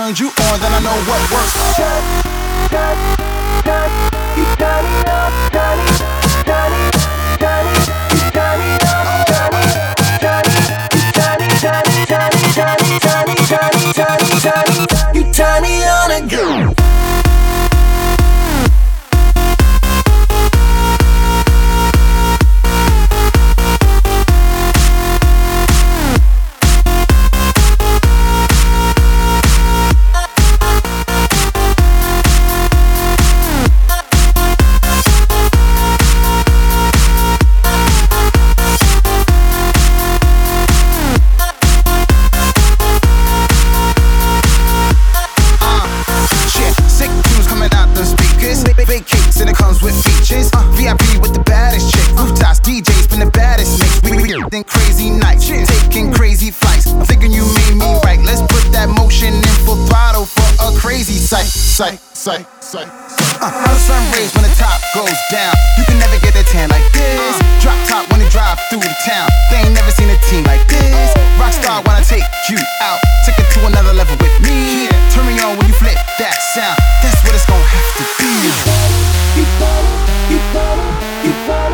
turned you on, then I know what works. Turn, turn, turn, you turn it up, turn it, turn it. sight, say say Uh, sun rays when the top goes down. You can never get a tan like this. Drop top when they drive through the town. They ain't never seen a team like this. Rockstar when I take you out. Take it to another level with me. Turn me on when you flip that sound. That's what it's gonna have to be. You follow, you follow, you follow.